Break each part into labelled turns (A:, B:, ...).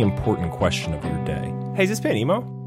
A: important question of your day. Hey, is this band emo?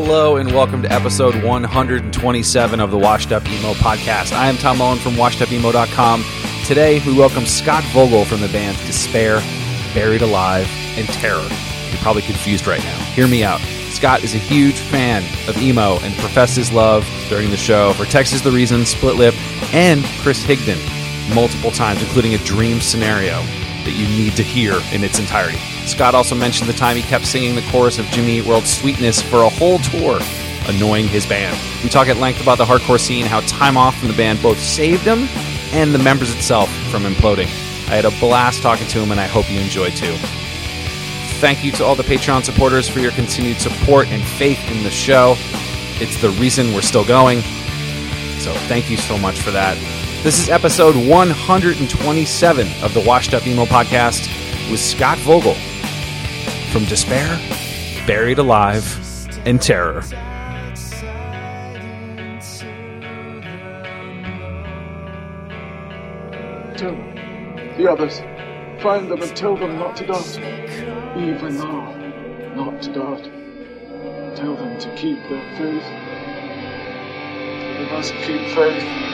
B: Hello and welcome to episode 127 of the Washed Up Emo podcast. I am Tom Mullen from washedupemo.com. Today we welcome Scott Vogel from the bands Despair, Buried Alive, and Terror. You're probably confused right now. Hear me out. Scott is a huge fan of emo and professed his love during the show for Texas the Reason, Split Lip, and Chris Higdon multiple times, including a dream scenario that you need to hear in its entirety. Scott also mentioned the time he kept singing the chorus of Jimmy Eat World's Sweetness for a whole tour, annoying his band. We talk at length about the hardcore scene, how time off from the band both saved him and the members itself from imploding. I had a blast talking to him, and I hope you enjoyed too. Thank you to all the Patreon supporters for your continued support and faith in the show. It's the reason we're still going. So thank you so much for that. This is episode 127 of the Washed Up Emo podcast with Scott Vogel from Despair, Buried Alive, and Terror.
C: Tell the others, find them and tell them not to doubt. Even now, not to doubt. Tell them to keep their faith. They must keep faith.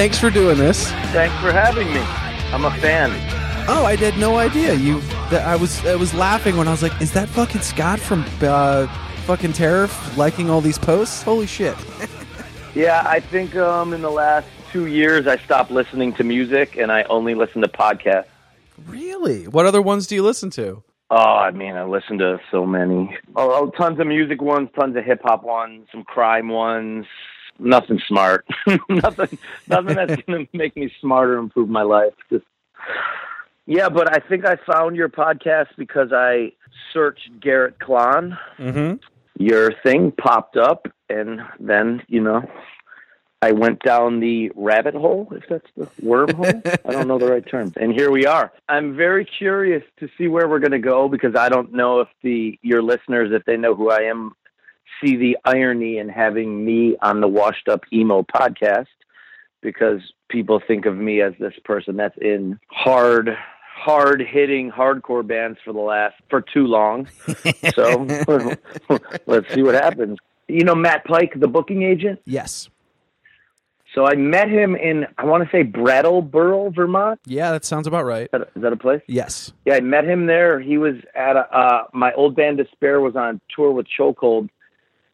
B: Thanks for doing this.
D: Thanks for having me. I'm a fan.
E: Oh, I had no idea. You, that I was, I was laughing when I was like, "Is that fucking Scott from uh, fucking Terror liking all these posts? Holy shit!"
D: Yeah, I think um, in the last two years I stopped listening to music and I only listen to podcasts.
E: really? What other ones do you listen to?
D: Oh, I mean, I listen to so many. Oh, oh tons of music ones, tons of hip hop ones, some crime ones. Nothing smart. nothing. Nothing that's gonna make me smarter, improve my life. Just yeah, but I think I found your podcast because I searched Garrett Klahn.
E: Mm-hmm.
D: your thing popped up and then you know i went down the rabbit hole if that's the wormhole i don't know the right term and here we are i'm very curious to see where we're going to go because i don't know if the your listeners if they know who i am see the irony in having me on the washed up emo podcast because people think of me as this person that's in hard hard hitting hardcore bands for the last for too long so let's see what happens. You know Matt Pike, the booking agent.
E: Yes.
D: So I met him in I want to say Brattleboro, Vermont.
E: Yeah, that sounds about right.
D: Is that, a place?
E: Yes.
D: Yeah, I met him there. He was at a, uh, my old band Despair was on tour with Chokehold,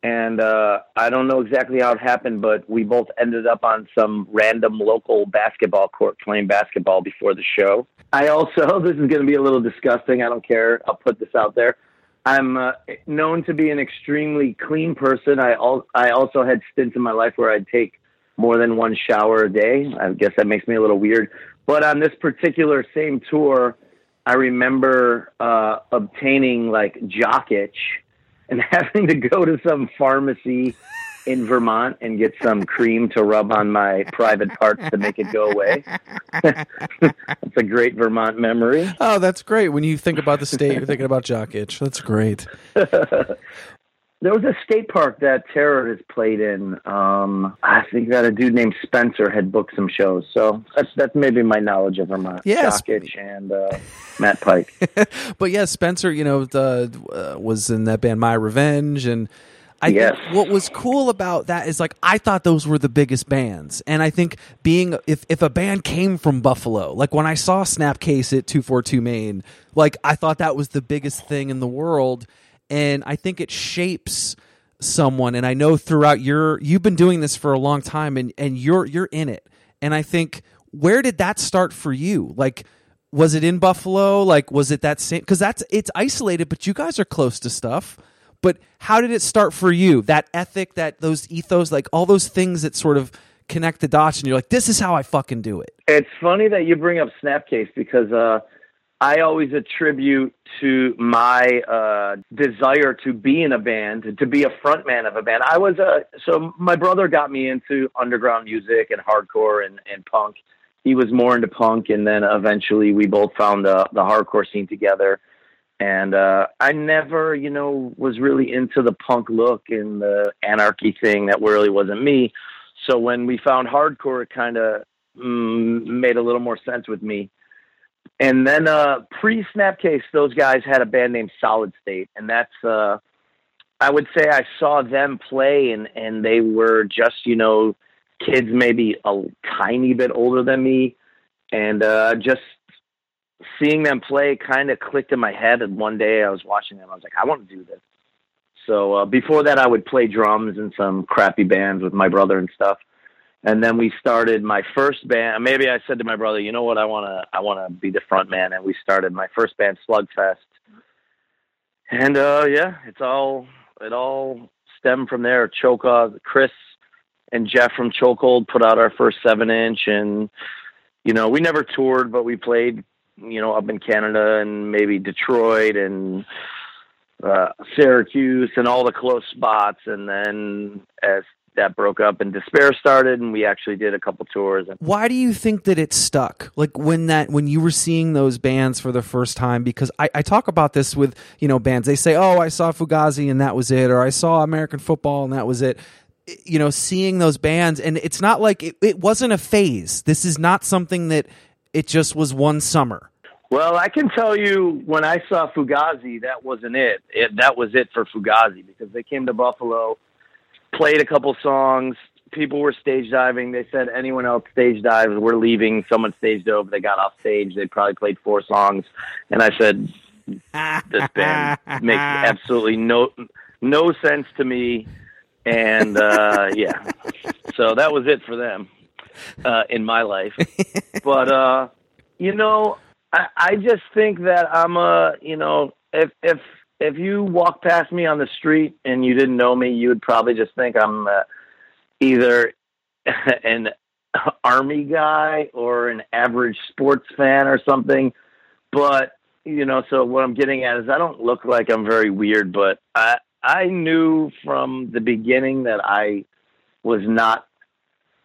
D: and uh, I don't know exactly how it happened, but we both ended up on some random local basketball court playing basketball before the show. I also this is going to be a little disgusting. I don't care. I'll put this out there. I'm uh, known to be an extremely clean person. I al- I also had stints in my life where I'd take more than one shower a day. I guess that makes me a little weird. But on this particular same tour, I remember uh, obtaining like jock itch and having to go to some pharmacy in Vermont and get some cream to rub on my private parts to make it go away. It's a great Vermont memory.
B: Oh, that's great. When you think about the state, you're thinking about jock itch. That's great.
D: There was a skate park that Terror has played in. Um, I think that a dude named Spencer had booked some shows. So that's that's maybe my knowledge of Vermont.
B: Yes.
D: Jock Itch and uh, Matt Pike.
B: But yeah, Spencer, you know, the, uh, was in that band My Revenge, and I
D: Yes.
B: think what was cool about that is like I thought those were the biggest bands, and I think being if if a band came from Buffalo, like when I saw Snapcase at two four two Main, like I thought that was the biggest thing in the world, and I think it shapes someone, and I know throughout your you've been doing this for a long time, and and you're you're in it, and I think where did that start for you, like was it in Buffalo? Like, was it that same? Because that's it's isolated, but you guys are close to stuff. But how did it start for you? That ethic, that those ethos, like all those things that sort of connect the dots, and you're like, this is how I fucking do it.
D: It's funny that you bring up Snapcase because uh, I always attribute to my uh, desire to be in a band, to be a frontman of a band. I was a so my brother got me into underground music and hardcore and, and punk. He was more into punk, and then eventually we both found the the hardcore scene together. And uh, I never, you know, was really into the punk look and the anarchy thing. That really wasn't me. So when we found hardcore, it kind of mm, made a little more sense with me. And then uh, pre Snapcase, those guys had a band named Solid State, and that's uh, I would say I saw them play, and and they were just you know kids maybe a tiny bit older than me, and uh, just seeing them play kind of clicked in my head. And one day I was watching them, I was like, I want to do this. So uh, before that, I would play drums in some crappy bands with my brother and stuff. And then we started my first band. Maybe I said to my brother, you know what, I want to, I want to be the front man. And we started my first band, Slugfest. And uh, yeah, it's all, it all stemmed from there. Choke, uh, Chris and Jeff from Chokehold put out our first seven inch, and you know, we never toured, but we played, you know, up in Canada and maybe Detroit and uh, Syracuse and all the close spots. And then as that broke up and Despair started, and we actually did a couple tours.
B: Why do you think that it stuck? Like when that when you were seeing those bands for the first time? Because I, I talk about this with you know bands. They say, "Oh, I saw Fugazi and that was it," or "I saw American Football and that was it." You know, seeing those bands, and it's not like it, it wasn't a phase. This is not something that it just was one summer.
D: Well, I can tell you when I saw Fugazi, that wasn't it. it. That was it for Fugazi because they came to Buffalo, played a couple songs. People were stage diving. They said anyone else stage dives, we're leaving. Someone stage dove. They got off stage. They probably played four songs, and I said, "This band makes absolutely no no sense to me." And uh, yeah, so that was it for them uh, in my life. But uh, you know, I, I just think that I'm a, you know, if if if you walk past me on the street and you didn't know me, you would probably just think I'm uh, either an army guy or an average sports fan or something. But you know, so what I'm getting at is I don't look like I'm very weird, but I I knew from the beginning that I was not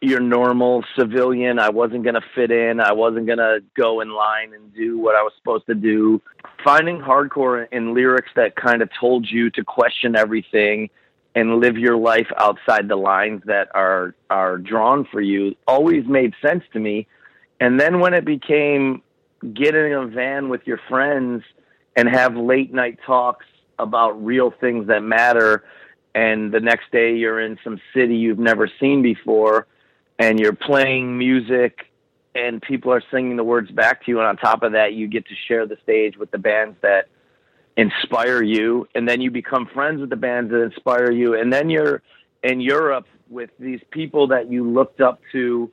D: your normal civilian. I wasn't going to fit in. I wasn't going to go in line and do what I was supposed to do. Finding hardcore in lyrics that kind of told you to question everything and live your life outside the lines that are are drawn for you always made sense to me. And then when it became get in a van with your friends and have late night talks about real things that matter and the next day you're in some city you've never seen before and you're playing music and people are singing the words back to you and on top of that you get to share the stage with the bands that inspire you and then you become friends with the bands that inspire you. And then you're in Europe with these people that you looked up to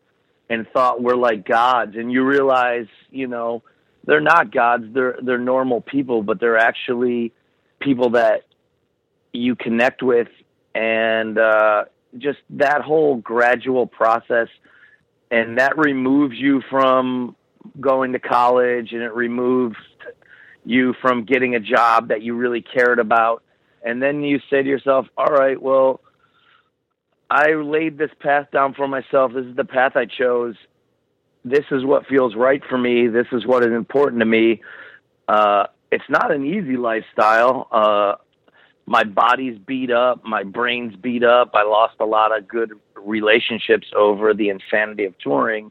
D: and thought were like gods and you realize you know they're not gods. They're they're normal people but they're actually people that you connect with and uh just that whole gradual process, and that removes you from going to college, and it removes you from getting a job that you really cared about, and then you say to yourself, "All right, well." I laid this path down for myself. This is the path I chose. This is what feels right for me. This is what is important to me. Uh, it's not an easy lifestyle. Uh, my body's beat up. My brain's beat up. I lost a lot of good relationships over the insanity of touring.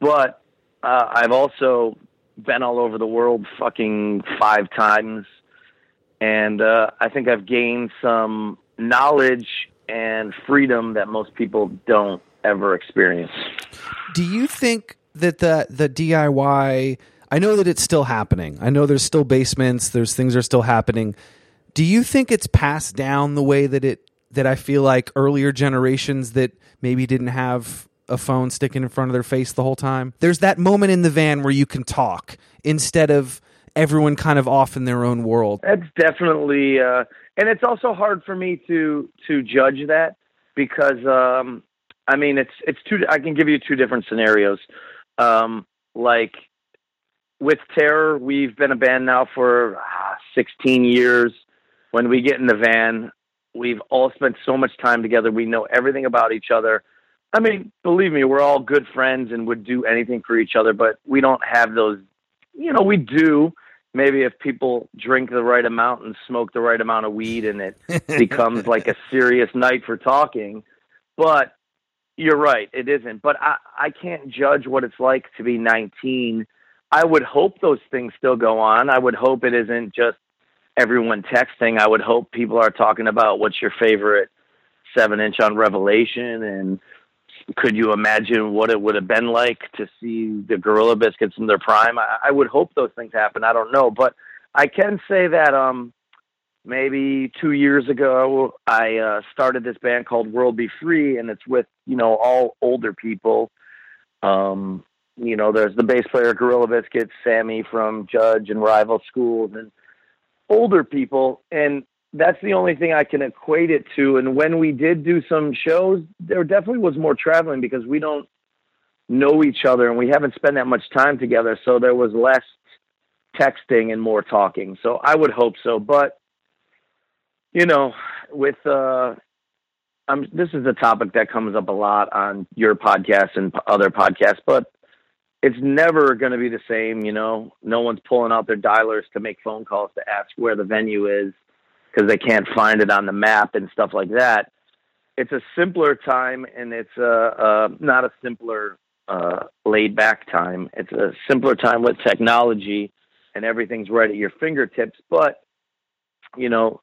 D: But uh, I've also been all over the world fucking five times. And uh, I think I've gained some knowledge and freedom that most people don't ever experience.
B: Do you think that the the DIY? I know that it's still happening. I know there's still basements. There's things are still happening. Do you think it's passed down the way that it that I feel like earlier generations that maybe didn't have a phone sticking in front of their face the whole time? There's that moment in the van where you can talk instead of everyone kind of off in their own world.
D: That's definitely, uh, and it's also hard for me to to judge that because um, I mean it's it's two. I can give you two different scenarios. Um, like with Terror, we've been a band now for ah, 16 years. When we get in the van, we've all spent so much time together. We know everything about each other. I mean, believe me, we're all good friends and would do anything for each other, but we don't have those. You know, we do maybe if people drink the right amount and smoke the right amount of weed and it becomes like a serious night for talking. But you're right, it isn't. But I, I can't judge what it's like to be 19. I would hope those things still go on. I would hope it isn't just everyone texting. I would hope people are talking about what's your favorite seven inch on Revelation and could you imagine what it would have been like to see the Gorilla Biscuits in their prime? I, I would hope those things happen. I don't know, but I can say that um, maybe two years ago I uh, started this band called World Be Free, and it's with you know all older people. Um, you know, there's the bass player Gorilla Biscuits, Sammy from Judge and Rival Schools, and older people, and that's the only thing I can equate it to. And when we did do some shows, there definitely was more traveling because we don't know each other and we haven't spent that much time together. So there was less texting and more talking. So I would hope so. But, you know, with, uh, I'm, this is a topic that comes up a lot on your podcast and other podcasts, but it's never going to be the same. You know, no one's pulling out their dialers to make phone calls to ask where the venue is because they can't find it on the map and stuff like that. It's a simpler time, and it's a, a not a simpler uh, laid back time. It's a simpler time with technology, and everything's right at your fingertips. But you know,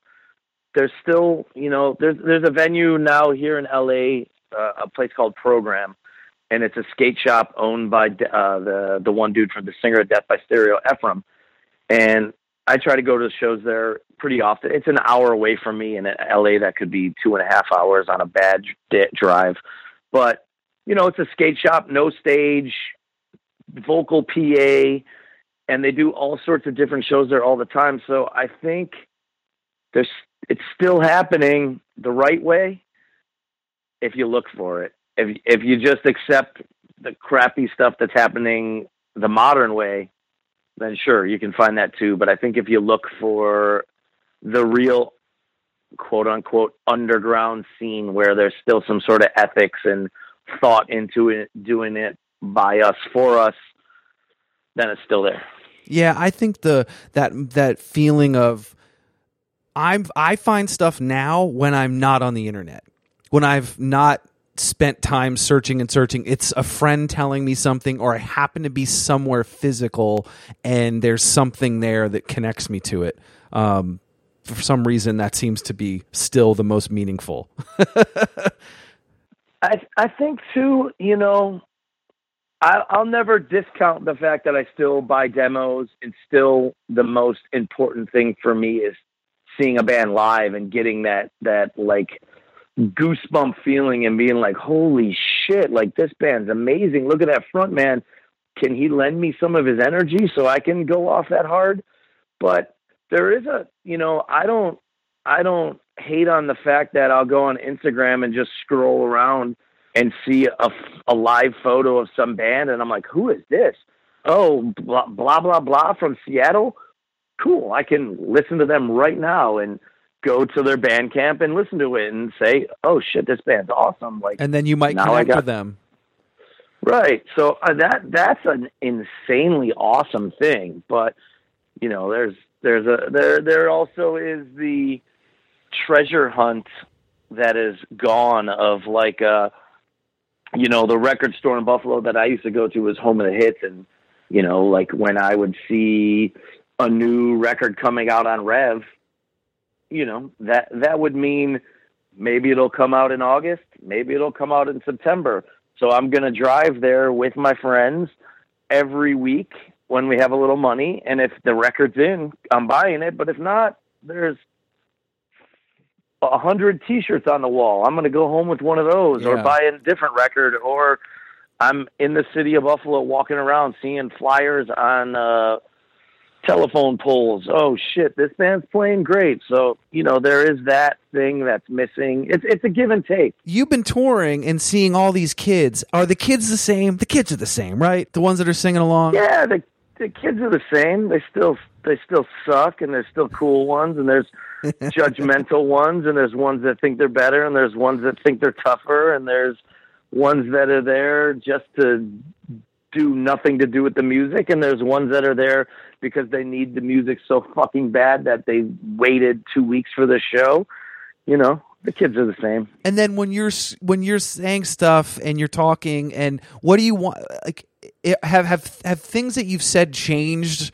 D: there's still you know there's there's a venue now here in LA, uh, a place called Programme, and it's a skate shop owned by uh, the the one dude from the singer of Death by Stereo, Efrem, and I try to go to the shows there pretty often. It's an hour away from me in LA. That could be two and a half hours on a bad drive. But, you know, it's a skate shop, no stage, vocal PA, and they do all sorts of different shows there all the time. So I think there's, it's still happening the right way if you look for it. If, if you just accept the crappy stuff that's happening the modern way, then sure, you can find that too. But I think if you look for the real quote unquote underground scene where there's still some sort of ethics and thought into it, doing it by us for us, then it's still there.
B: Yeah, I think the that that feeling of I'm I find stuff now when I'm not on the internet. When I've not spent time searching and searching. It's a friend telling me something, or I happen to be somewhere physical and there's something there that connects me to it. Um, for some reason, that seems to be still the most meaningful.
D: I I think too. You know, I, I'll never discount the fact that I still buy demos, and still the most important thing for me is seeing a band live and getting that that like goosebump feeling and being like, holy shit, like this band's amazing. Look at that front man. Can he lend me some of his energy so I can go off that hard? But there is a, you know, I don't, I don't hate on the fact that I'll go on Instagram and just scroll around and see a, a live photo of some band, and I'm like, who is this? Oh, blah blah blah blah from Seattle. Cool, I can listen to them right now and go to their Bandcamp and listen to it and say, oh shit, this band's awesome. Like,
B: And then you might connect
D: got-
B: with them.
D: Right. So uh, that that's an insanely awesome thing, but you know, there's there's a there there also is the treasure hunt that is gone of like uh you know, the record store in Buffalo that I used to go to was Home of the Hits and you know, like when I would see a new record coming out on Rev, you know, that that would mean maybe it'll come out in August, maybe it'll come out in September. So I'm going to drive there with my friends every week when we have a little money. And if the record's in, I'm buying it. But if not, there's a hundred T-shirts on the wall. I'm going to go home with one of those, or buy a different record, or I'm in the city of Buffalo walking around seeing flyers on uh, telephone poles. Oh shit, this band's playing great. So you know there is that thing that's missing. It's it's a give and take.
B: You've been touring and seeing all these kids. Are the kids the same? The kids are the same, right? The ones that are singing along.
D: Yeah, the the kids are the same. They still they still suck, and there's still cool ones, and there's judgmental ones, and there's ones that think they're better, and there's ones that think they're tougher, and there's ones that are there just to do nothing to do with the music, and there's ones that are there because they need the music so fucking bad that they waited two weeks for the show. You know, the kids are the same.
B: And then when you're when you're saying stuff and you're talking and what do you want like have have have things that you've said changed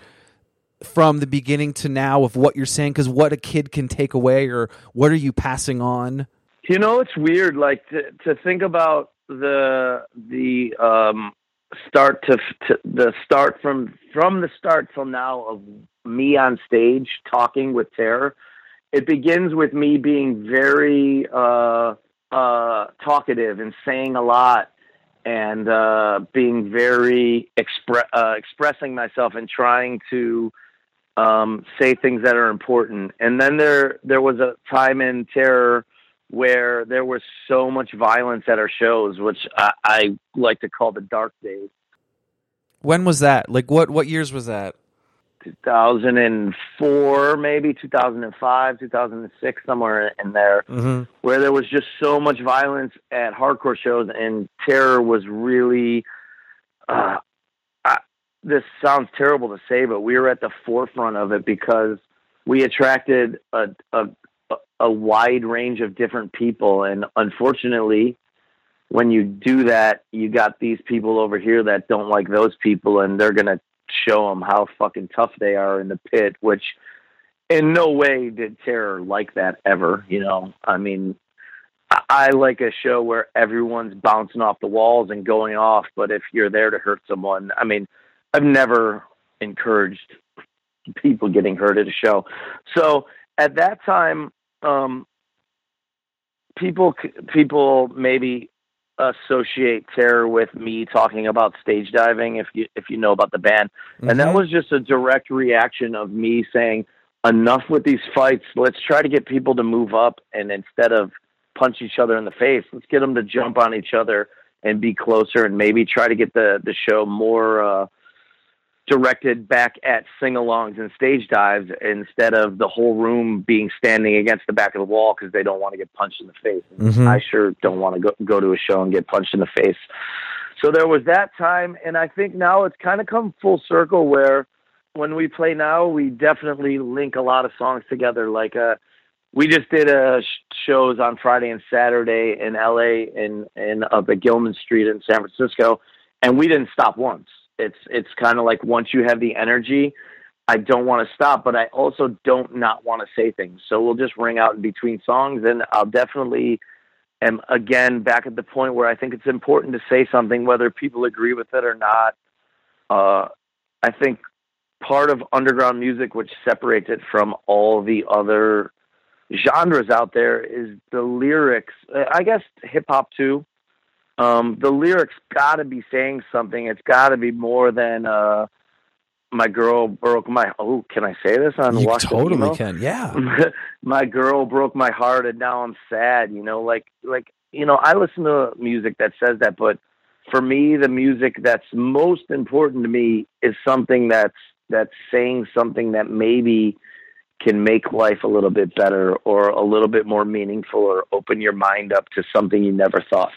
B: from the beginning to now of what you're saying cuz what a kid can take away or what are you passing on?
D: You know, it's weird, like to to think about the the um, start to, to the start from from the start till now of me on stage talking with terror. It begins with me being very uh, uh, talkative and saying a lot and uh, being very expre- uh, expressing myself and trying to um, say things that are important. And then there there was a time in terror where there was so much violence at our shows, which I, I like to call the dark days.
B: When was that? Like what what years was that?
D: 2004, maybe 2005, 2006, somewhere in there,
B: Mhm.
D: where there was just so much violence at hardcore shows, and terror was really. Uh, I, this sounds terrible to say, but we were at the forefront of it because we attracted a, a a wide range of different people, and unfortunately, when you do that, you got these people over here that don't like those people, and they're gonna show them how fucking tough they are in the pit. Which, in no way did Terror like that ever. You know, I mean, I like a show where everyone's bouncing off the walls and going off, but if you're there to hurt someone, I mean, I've never encouraged people getting hurt at a show. So at that time, um, people people maybe associate terror with me talking about stage diving if you if you know about the band and that
B: Mhm.
D: was just a direct reaction of me saying enough with these fights let's try to get people to move up and instead of punch each other in the face let's get them to jump on each other and be closer and maybe try to get the the show more uh directed back at sing-alongs and stage dives instead of the whole room being standing against the back of the wall because they don't want to get punched in the face.
B: Mhm.
D: I sure don't want to go, go to a show and get punched in the face. So there was that time, and I think now it's kind of come full circle where when we play now, we definitely link a lot of songs together. Like uh, we just did uh, sh- shows on Friday and Saturday in LA and and up at Gilman Street in San Francisco, and we didn't stop once. It's it's kind of like once you have the energy, I don't want to stop, but I also don't not want to say things. So we'll just ring out in between songs, and I'll definitely am again back at the point where I think it's important to say something, whether people agree with it or not. Uh, I think part of underground music, which separates it from all the other genres out there, is the lyrics. I guess hip hop too. Um, the lyrics got to be saying something. It's got to be more than uh, my girl broke my. Oh, can I say this on
B: you
D: Watch the
B: totally
D: Emo?
B: can. Yeah.
D: my girl broke my heart, and now I'm sad. You know, like like you know, I listen to music that says that, but for me, the music that's most important to me is something that's that's saying something that maybe can make life a little bit better or a little bit more meaningful or open your mind up to something you never thought.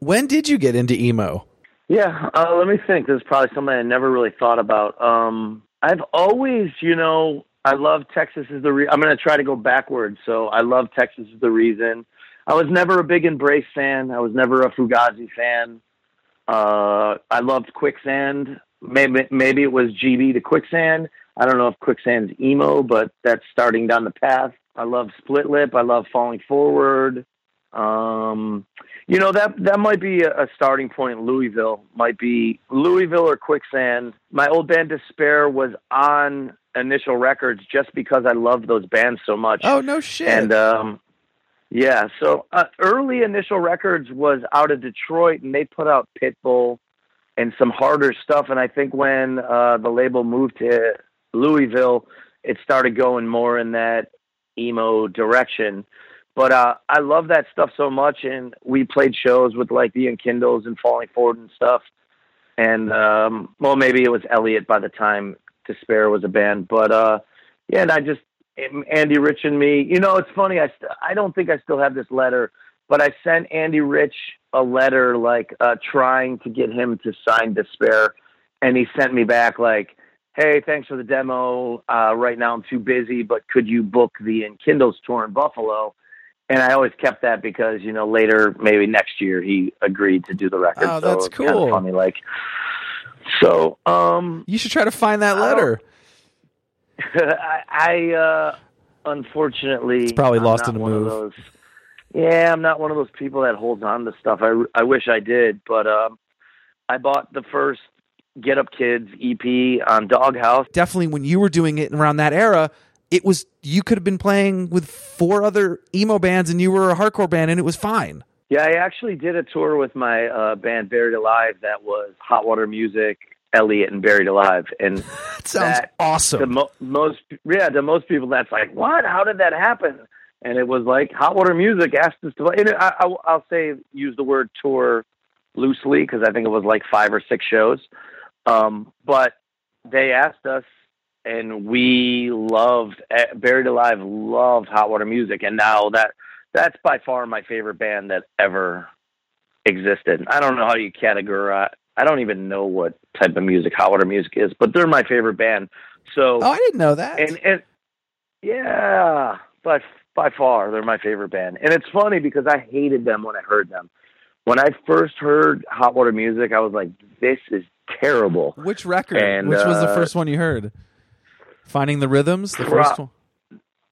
B: When did you get into emo?
D: Yeah, uh, let me think. This is probably something I never really thought about. Um, I've always, you know, I love Texas is the. Re- I'm going to try to go backwards. So I love Texas is the reason. I was never a big Embrace fan. I was never a Fugazi fan. Uh, I loved Quicksand. Maybe maybe it was GB to Quicksand. I don't know if Quicksand's emo, but that's starting down the path. I love Split Lip. I love Falling Forward. Um, you know that that might be a, a starting point. Louisville might be Louisville or Quicksand. My old band Despair was on Initial Records just because I loved those bands so much.
B: Oh no shit.
D: And um, yeah, so uh, early Initial Records was out of Detroit, and they put out Pitbull and some harder stuff. And I think when uh, the label moved to Louisville, it started going more in that emo direction. But uh, I love that stuff so much, and we played shows with like the Kindles and Falling Forward and stuff. And um, well, maybe it was Elliott by the time Despair was a band, but uh, yeah, and I just Andy Rich and me. You know, it's funny. I st- I don't think I still have this letter, but I sent Andy Rich a letter like uh, trying to get him to sign Despair, and he sent me back like, "Hey, thanks for the demo. Uh, right now I'm too busy, but could you book the Kindles tour in Buffalo?" And I always kept that because you know later maybe next year he agreed to do the record.
B: Oh,
D: so
B: that's
D: it's kinda
B: cool.
D: funny, like. So, um,
B: you should try to find that letter.
D: I, I uh, unfortunately
B: It's probably
D: I'm
B: lost
D: not
B: in a
D: one of
B: move.
D: those- yeah, I'm not one of those people that holds on to stuff. I, I wish I did, but um, I bought the first Get Up Kids EP on Doghouse.
B: Definitely when you were doing it around that era, it was you could have been playing with four other emo bands and you were a hardcore band and it was fine.
D: Yeah, I actually did a tour with my uh, band Buried Alive that was Hot Water Music, Elliott, and Buried Alive, and
B: That sounds
D: That- the
B: awesome.
D: mo- most yeah to most people that's like what? How did that happen? And it was like hot water music asked us to play. And I, I, i'll say use the word tour loosely because i think it was like five or six shows. Um, but they asked us and we loved eh, buried alive loved hot water music and now that that's by far my favorite band that ever existed i don't know how you categorize i don't even know what type of music hot water music is but they're my favorite band so
B: Oh, I didn't know that.
D: and and yeah, by by far they're my favorite band. And it's funny because I hated them when I heard them. When I first heard Hot Water Music, I was like, "This is terrible."
B: Which record?
D: And,
B: Which was the
D: uh,
B: first one you heard? Finding the Rhythms, the
D: Pro-
B: first one.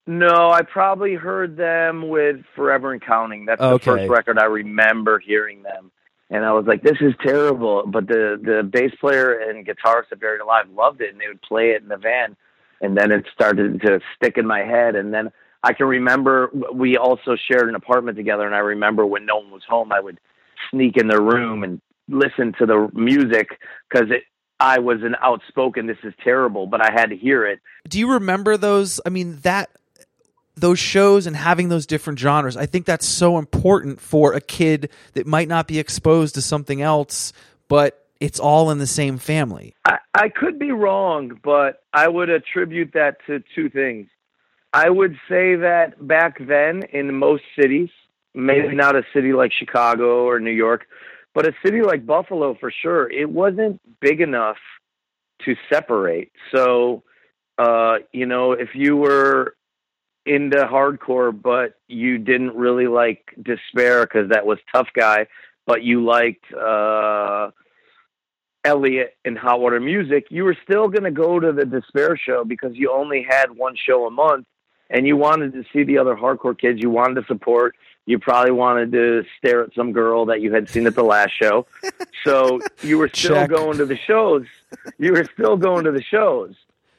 D: No, I probably heard them with Forever and Counting. That's the first record I remember hearing them. And I was like, this is terrible. But the, the bass player and guitarist at Buried Alive loved it, and they would play it in the van. And then it started to stick in my head. And then I can remember we also shared an apartment together. And I remember when no one was home, I would sneak in the room and listen to the music because it. I was an outspoken, this is terrible, but I had to hear it.
B: Do you remember those? I mean, that those shows and having those different genres. I think that's so important for a kid that might not be exposed to something else, but it's all in the same family.
D: I, I could be wrong, but I would attribute that to two things. I would say that back then in most cities, maybe not a city like Chicago or New York, but a city like Buffalo for sure, it wasn't big enough to separate. So, uh, you know, if you were into hardcore, but you didn't really like Despair because that was Tough Guy, but you liked uh, Elliott and Hot Water Music, you were still going to go to the Despair show because you only had one show a month and you wanted to see the other hardcore kids. You wanted to support. You probably wanted to stare at some girl that you had seen at the last show. so you were still
B: Check.
D: going to the shows. You were still going to the shows.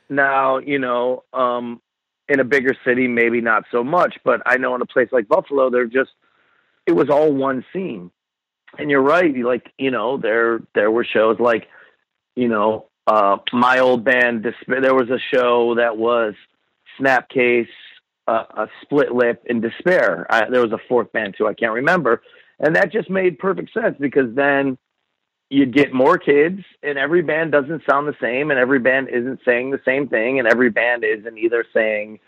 D: Now, you know, um, in a bigger city, maybe not so much, but I know in a place like Buffalo, they're just, it was all one scene and you're right. Like you know, there there were shows like you know uh, my old band. There was a show that was Snapcase, uh, a Split Lip, in Despair. I, there was a fourth band too. I can't remember, and that just made perfect sense because then you'd get more kids, and every band doesn't sound the same, and every band isn't saying the same thing, and every band isn't either saying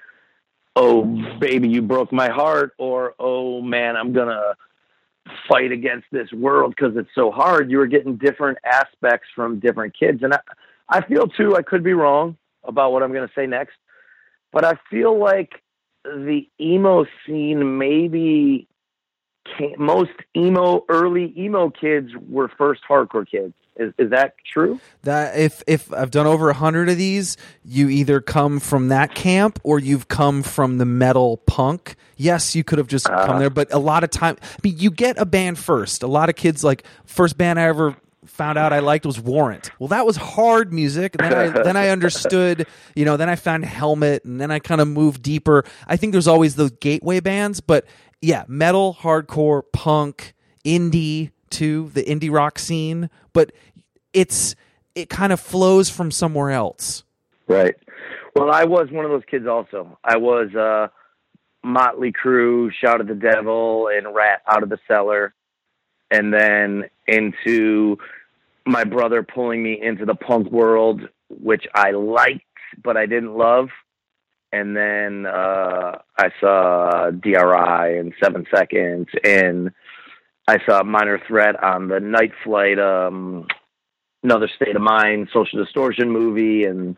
D: oh baby you broke my heart or oh man i'm gonna fight against this world because it's so hard you were getting different aspects from different kids and i i feel too i could be wrong about what i'm gonna say next but i feel like the emo scene maybe came, most emo early emo kids were first hardcore kids is, is that true
B: That if if I've done over a hundred of these, you either come from that camp or you've come from the metal punk. Yes, you could have just come uh-huh. there, but a lot of time, I mean, you get a band first. A lot of kids like first band I ever found out I liked was Warrant. Well, that was hard music. And then I then I understood, you know, then I found Helmet and then I kind of moved deeper. I think there's always those gateway bands, but yeah, metal, hardcore, punk, indie too, the indie rock scene, but it's it kind of flows from somewhere else.
D: Right. Well, I was one of those kids also. I was uh Motley Crue, Shout at the Devil, and Ratt Out of the Cellar, and then into my brother pulling me into the punk world, which I liked but I didn't love. And then uh I saw DRI and Seven Seconds and I saw Minor Threat on the Night Flight um Another State of Mind, Social Distortion movie and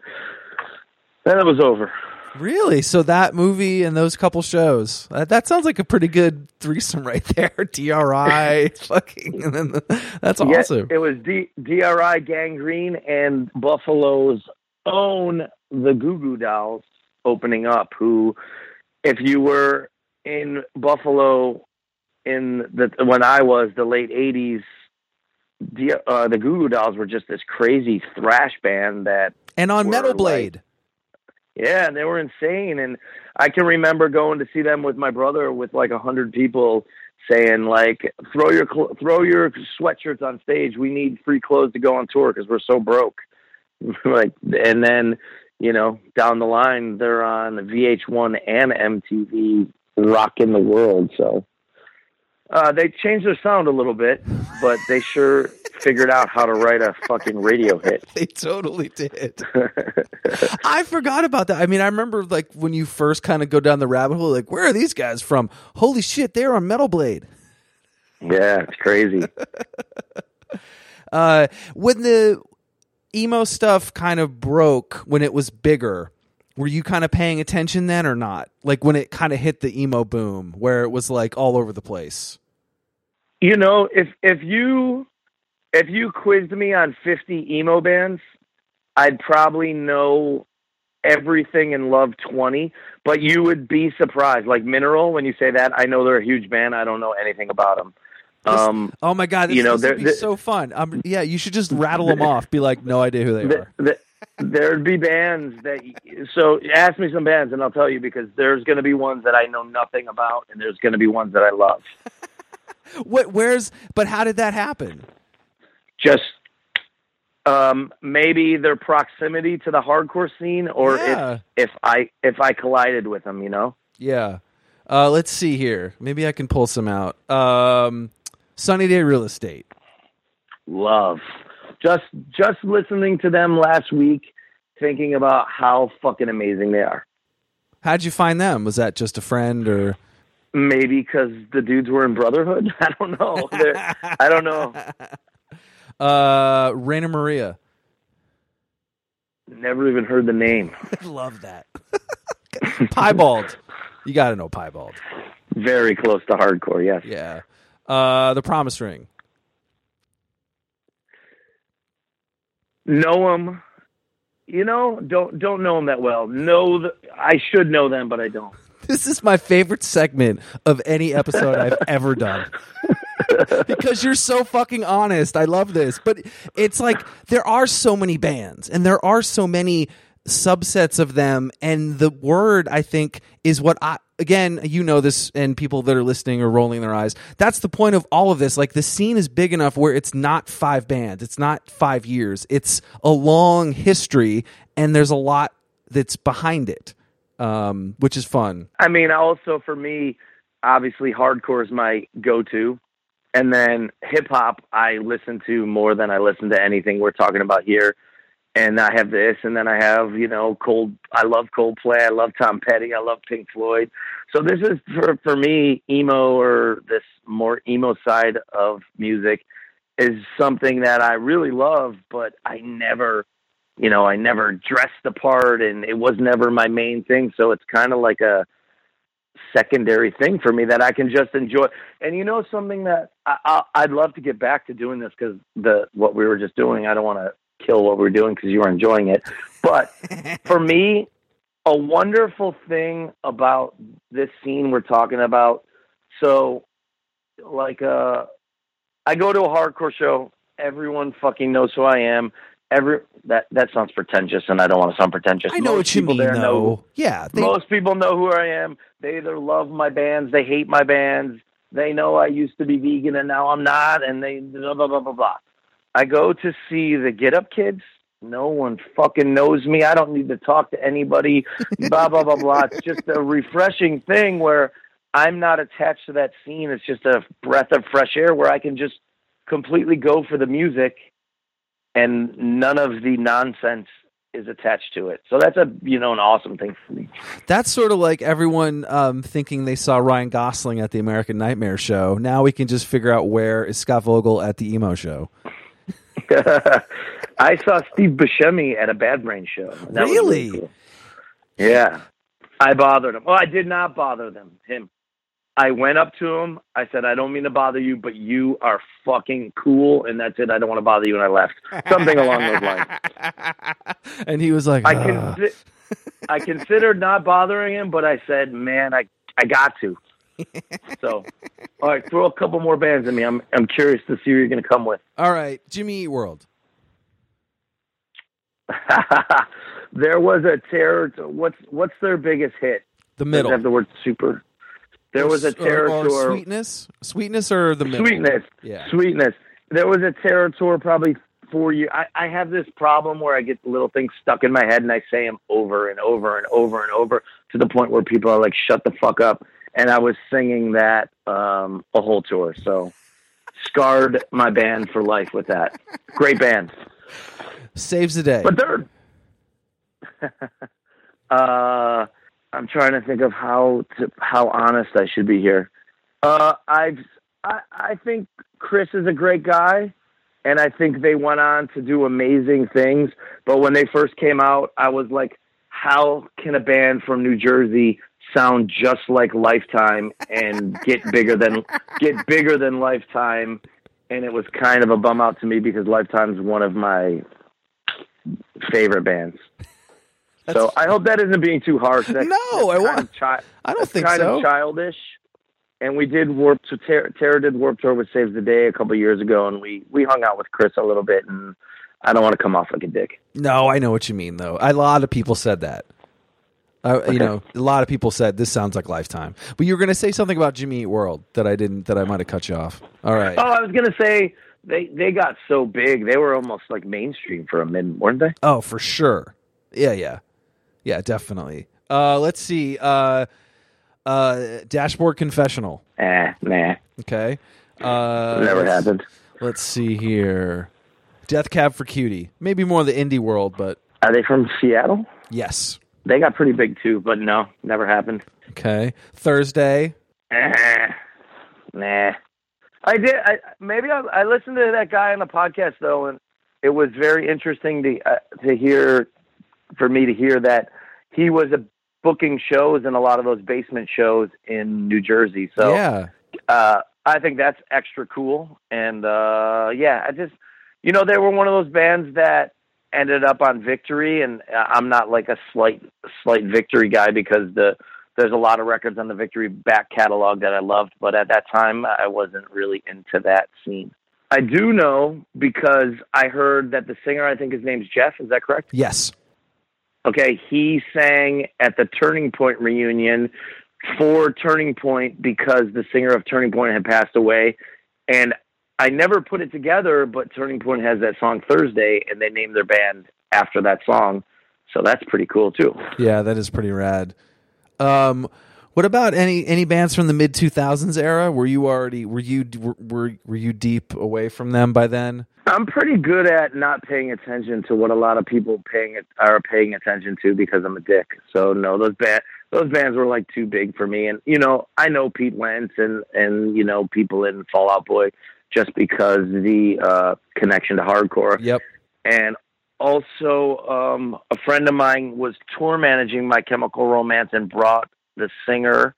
D: then it was over.
B: Really? So that movie and those couple shows. That, that sounds like a pretty good threesome right there. DRI, fucking, and then the, that's
D: Yeah,
B: awesome.
D: it was D- DRI Gang Green and Buffalo's own the Goo Goo Dolls opening up. Who, if you were in Buffalo in the when I was the late '80s, D- uh, the Goo Goo Dolls were just this crazy thrash band that
B: And on Metal
D: like-
B: Blade.
D: Yeah, and they were insane. And I can remember going to see them with my brother with like a hundred people saying like, throw your cl- throw your sweatshirts on stage. We need free clothes to go on tour because we're so broke. like, and then you know down the line they're on VH1 and MTV, rocking the world. So. Uh, they changed their sound a little bit, but they sure figured out how to write a fucking radio hit.
B: They totally did. I forgot about that. I mean, I remember like when you first kind of go down the rabbit hole, like, where are these guys from? Holy shit, they're on Metal Blade.
D: yeah, it's crazy.
B: Uh, when the emo stuff kind of broke, when it was bigger, were you kind of paying attention then or not? Like when it kind of hit the emo boom, where it was like all over the place.
D: You know, if if you if you quizzed me on 50 emo bands, I'd probably know everything and love 20, but you would be surprised. Like Mineral, when you say that, I know they're a huge band. I don't know anything about them. Um,
B: Oh my god, this,
D: You know,
B: this be
D: there-
B: so fun. Um, yeah, you should just rattle them off. Be like, no idea who they
D: th-
B: are.
D: th- there'd be bands that. So ask me some bands, and I'll tell you because there's going to be ones that I know nothing about, and there's going to be ones that I love.
B: What? Where's? But how did that happen?
D: Just um, maybe their proximity to the hardcore scene, or
B: Yeah.
D: if if I if I collided with them, you know.
B: Yeah. Uh, let's see here. Maybe I can pull some out. Um, Sunny Day Real Estate.
D: Love just just listening to them last week, thinking about how fucking amazing they are.
B: How'd you find them? Was that just a friend or?
D: Maybe because the dudes were in Brotherhood. I don't know. I don't know.
B: Uh, Rainer Maria.
D: Never even heard the name.
B: Love that. Piebald. You got to know Piebald.
D: Very close to hardcore. Yes.
B: Yeah. Uh, the Promise Ring.
D: know them you know don't don't know them that well know the, i should know them but i don't
B: This is my favorite segment of any episode I've ever done. because you're so fucking honest. I love this. But it's like there are so many bands and there are so many subsets of them and the word I think is what I again, you know this, and people that are listening are rolling their eyes. That's the point of all of this. Like the scene is big enough where it's not five bands, it's not five years, it's a long history, and there's a lot that's behind it, um, which is fun.
D: I mean, also for me, obviously hardcore is my go-to, and then hip hop I listen to more than I listen to anything we're talking about here. And I have this, and then I have you know Cold. I love Coldplay. I love Tom Petty. I love Pink Floyd. So this is for for me emo or this more emo side of music is something that I really love, but I never, you know, I never dressed the part, and it was never my main thing. So it's kind of like a secondary thing for me that I can just enjoy. And you know, something that I, I, I'd love to get back to doing this because the what we were just doing, I don't want to kill what we're doing because you were enjoying it. But for me, a wonderful thing about this scene we're talking about. So, like, uh, I go to a hardcore show. Everyone fucking knows who I am. Every that that sounds pretentious, and I don't want to sound pretentious.
B: I know
D: Most
B: what you
D: people
B: mean,
D: there know.
B: Yeah, they,
D: most people know who I am. They either love my bands, they hate my bands. They know I used to be vegan and now I'm not, and they blah blah blah blah blah. I go to see the Get Up Kids. No one fucking knows me. I don't need to talk to anybody. blah blah blah blah. It's just a refreshing thing where I'm not attached to that scene. It's just a breath of fresh air where I can just completely go for the music, and none of the nonsense is attached to it. So that's a you know an awesome thing for me.
B: that's sort of like everyone um, thinking they saw Ryan Gosling at the American Nightmare show. Now we can just figure out where is Scott Vogel at the emo show.
D: I saw Steve Buscemi at a Bad Brain show. Was
B: Really?
D: cool. Yeah. I bothered him. Well, I did not bother them. Him. I went up to him. I said, "I don't mean to bother you, but you are fucking cool, and that's it. I don't want to bother you." And I left. Something along those lines.
B: and he was like,
D: I consi- I considered not bothering him, but I said, "Man, I I got to." So, all right, throw a couple more bands at me. I'm I'm curious to see who you're going to come with.
B: "All right, Jimmy Eat World."
D: there was a terror. What's what's their biggest hit?
B: The middle.
D: Have the word super. There was a terror
B: or, or
D: tour.
B: sweetness, sweetness, or the middle.
D: Sweetness.
B: Yeah.
D: Sweetness. There was a terror tour probably four years. I, I have this problem where I get little things stuck in my head and I say them over and over and over and over to the point where people are like, "Shut the fuck up." And I was singing that um, a whole tour, so scarred my band for life with that. Great band.
B: Saves the day.
D: But they're. uh, I'm trying to think of how to, how honest I should be here. Uh, I've I, I think Chris is a great guy, and I think they went on to do amazing things. But when they first came out, I was like, how can a band from New Jersey sound just like Lifetime and get bigger than get bigger than Lifetime? And it was kind of a bum out to me because Lifetime's one of my favorite bands. So I hope that isn't being too harsh. That's,
B: No,
D: that's
B: I want-
D: chi-
B: I don't
D: that's
B: think
D: kind
B: so.
D: of childish. And we did warp to Terror, Terror did Warp Tour with Saves the Day a couple years ago, and we we hung out with Chris a little bit. And I don't want to come off like a dick.
B: no, I know what you mean, though. A lot of people said that. Uh, You know, a lot of people said this sounds like Lifetime. But you were going to say something about Jimmy Eat World that I didn't. That I might have cut you off. All right.
D: Oh, I was gonna say they they got so big, they were almost like mainstream for a minute, weren't they?
B: Oh, for sure. Yeah, yeah, yeah, definitely. Uh, let's see. Uh, uh, Dashboard Confessional.
D: Eh, nah,
B: Okay. Uh,
D: never
B: let's-
D: happened.
B: Let's see here. Death Cab for Cutie. Maybe more the indie world, but
D: Are they from Seattle?
B: yes.
D: They got pretty big too, but no, never happened.
B: Okay. Thursday.
D: Eh, nah. I did. I maybe I, I listened to that guy on the podcast though, and it was very interesting to uh, to hear for me to hear that he was a booking shows and a lot of those basement shows in New Jersey. So
B: yeah.
D: uh, I think that's extra cool. And uh, yeah, I just you know they were one of those bands that ended up on Victory, and I'm not like a slight slight Victory guy because the there's a lot of records on the Victory back catalog that I loved, but at that time I wasn't really into that scene. I do know because I heard that the singer, I think his name's Jeff. Is that correct?
B: Yes.
D: Okay, he sang at the Turning Point reunion for Turning Point because the singer of Turning Point had passed away, and I never put it together. But Turning Point has that song Thursday, and they named their band after that song, so that's pretty cool too.
B: Yeah, that is pretty rad. Um, what about any any bands from the mid two thousands era? Were you already were you were, were were you deep away from them by then?
D: I'm pretty good at not paying attention to what a lot of people paying are paying attention to because I'm a dick. So no, those band those bands were like too big for me. And you know, I know Pete Wentz and and you know people in Fall Out Boy just because the uh, connection to hardcore.
B: Yep.
D: And also, um, a friend of mine was tour managing My Chemical Romance and brought the singer